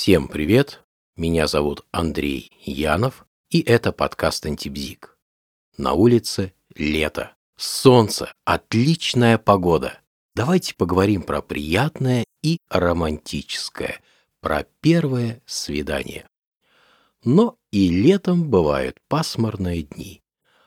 Всем привет! Меня зовут Андрей Янов, и это подкаст «Антибзик». На улице лето, солнце, отличная погода. Давайте поговорим про приятное и романтическое, про первое свидание. Но и летом бывают пасмурные дни,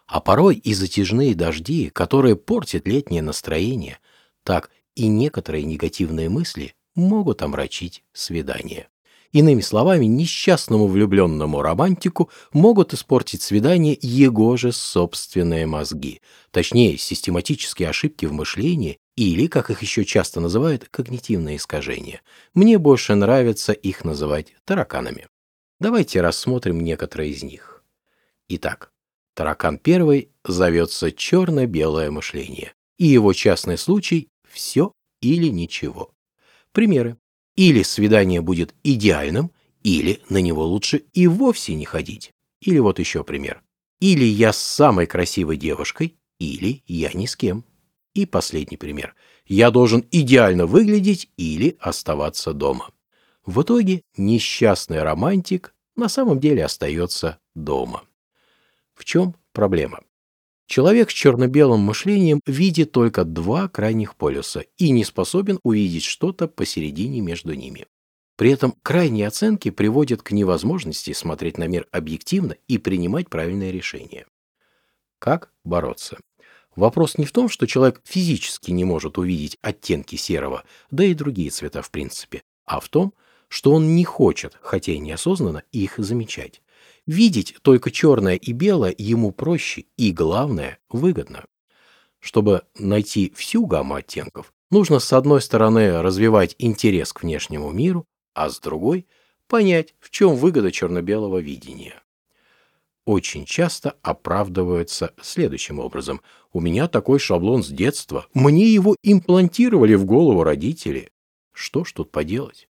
а порой и затяжные дожди, которые портят летнее настроение, так и некоторые негативные мысли могут омрачить свидание. Иными словами, несчастному влюбленному романтику могут испортить свидание его же собственные мозги, точнее, систематические ошибки в мышлении или, как их еще часто называют, когнитивные искажения. Мне больше нравится их называть тараканами. Давайте рассмотрим некоторые из них. Итак, таракан первый зовется черно-белое мышление, и его частный случай – все или ничего. Примеры. Или свидание будет идеальным, или на него лучше и вовсе не ходить. Или вот еще пример. Или я с самой красивой девушкой, или я ни с кем. И последний пример. Я должен идеально выглядеть или оставаться дома. В итоге несчастный романтик на самом деле остается дома. В чем проблема? Человек с черно-белым мышлением видит только два крайних полюса и не способен увидеть что-то посередине между ними. При этом крайние оценки приводят к невозможности смотреть на мир объективно и принимать правильные решения. Как бороться? Вопрос не в том, что человек физически не может увидеть оттенки серого, да и другие цвета в принципе, а в том, что он не хочет, хотя и неосознанно, их замечать. Видеть только черное и белое ему проще и, главное, выгодно. Чтобы найти всю гамму оттенков, нужно с одной стороны развивать интерес к внешнему миру, а с другой – понять, в чем выгода черно-белого видения. Очень часто оправдываются следующим образом. «У меня такой шаблон с детства. Мне его имплантировали в голову родители. Что ж тут поделать?»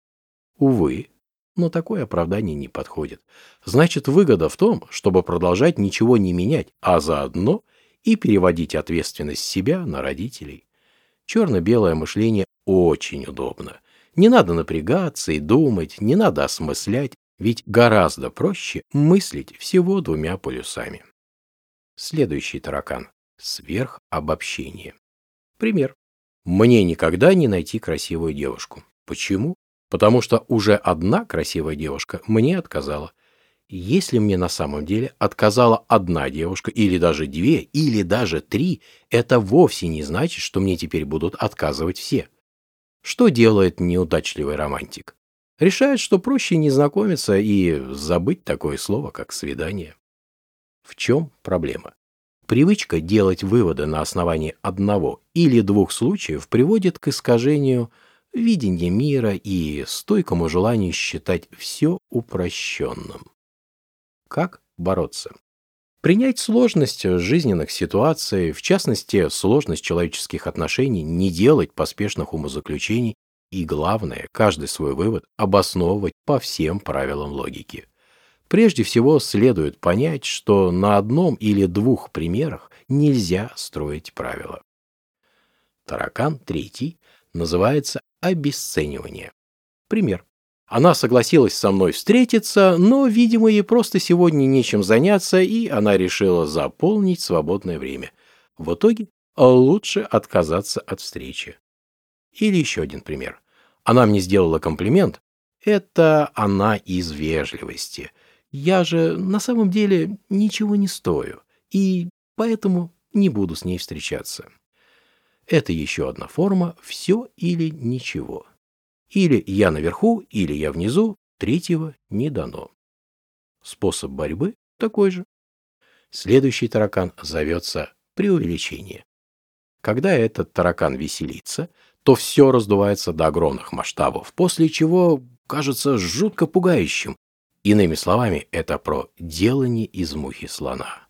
Увы, но такое оправдание не подходит. Значит, выгода в том, чтобы продолжать ничего не менять, а заодно и переводить ответственность себя на родителей. Черно-белое мышление очень удобно. Не надо напрягаться и думать, не надо осмыслять, ведь гораздо проще мыслить всего двумя полюсами. Следующий таракан – сверхобобщение. Пример. Мне никогда не найти красивую девушку. Почему? Потому что уже одна красивая девушка мне отказала. Если мне на самом деле отказала одна девушка, или даже две, или даже три, это вовсе не значит, что мне теперь будут отказывать все. Что делает неудачливый романтик? Решает, что проще не знакомиться и забыть такое слово, как свидание. В чем проблема? Привычка делать выводы на основании одного или двух случаев приводит к искажению видение мира и стойкому желанию считать все упрощенным. Как бороться? Принять сложность жизненных ситуаций, в частности, сложность человеческих отношений, не делать поспешных умозаключений и, главное, каждый свой вывод обосновывать по всем правилам логики. Прежде всего, следует понять, что на одном или двух примерах нельзя строить правила. Таракан третий называется обесценивание. Пример. Она согласилась со мной встретиться, но, видимо, ей просто сегодня нечем заняться, и она решила заполнить свободное время. В итоге лучше отказаться от встречи. Или еще один пример. Она мне сделала комплимент. Это она из вежливости. Я же на самом деле ничего не стою, и поэтому не буду с ней встречаться. Это еще одна форма «все или ничего». Или я наверху, или я внизу, третьего не дано. Способ борьбы такой же. Следующий таракан зовется преувеличение. Когда этот таракан веселится, то все раздувается до огромных масштабов, после чего кажется жутко пугающим. Иными словами, это про делание из мухи слона.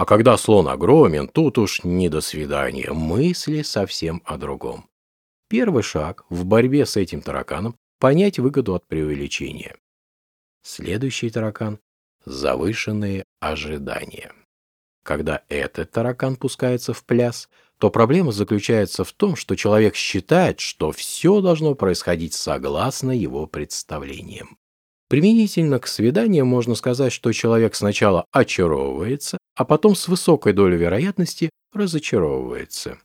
А когда слон огромен, тут уж не до свидания, мысли совсем о другом. Первый шаг в борьбе с этим тараканом – понять выгоду от преувеличения. Следующий таракан – завышенные ожидания. Когда этот таракан пускается в пляс, то проблема заключается в том, что человек считает, что все должно происходить согласно его представлениям. Применительно к свиданиям можно сказать, что человек сначала очаровывается, а потом с высокой долей вероятности разочаровывается.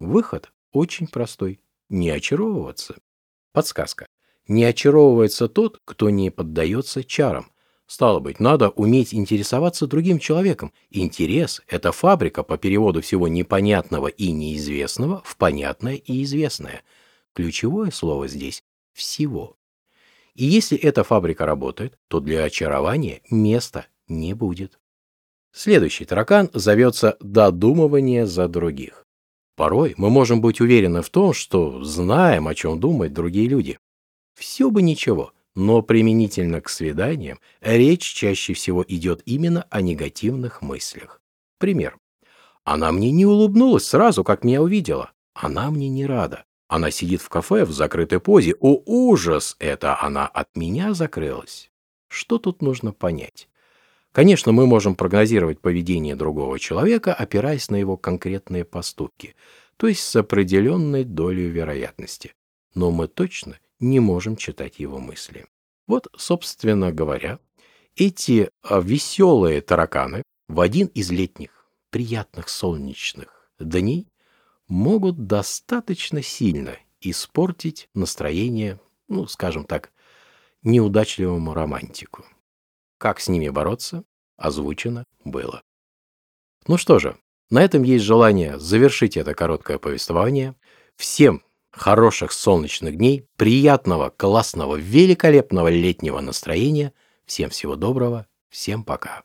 Выход очень простой – не очаровываться. Подсказка. Не очаровывается тот, кто не поддается чарам. Стало быть, надо уметь интересоваться другим человеком. Интерес – это фабрика по переводу всего непонятного и неизвестного в понятное и известное. Ключевое слово здесь – всего. И если эта фабрика работает, то для очарования места не будет. Следующий таракан зовется «додумывание за других». Порой мы можем быть уверены в том, что знаем, о чем думают другие люди. Все бы ничего, но применительно к свиданиям речь чаще всего идет именно о негативных мыслях. Пример. Она мне не улыбнулась сразу, как меня увидела. Она мне не рада. Она сидит в кафе в закрытой позе. О, ужас! Это она от меня закрылась. Что тут нужно понять? Конечно, мы можем прогнозировать поведение другого человека, опираясь на его конкретные поступки, то есть с определенной долей вероятности. Но мы точно не можем читать его мысли. Вот, собственно говоря, эти а, веселые тараканы в один из летних, приятных солнечных дней могут достаточно сильно испортить настроение, ну, скажем так, неудачливому романтику. Как с ними бороться, озвучено было. Ну что же, на этом есть желание завершить это короткое повествование. Всем хороших солнечных дней, приятного, классного, великолепного летнего настроения. Всем всего доброго, всем пока.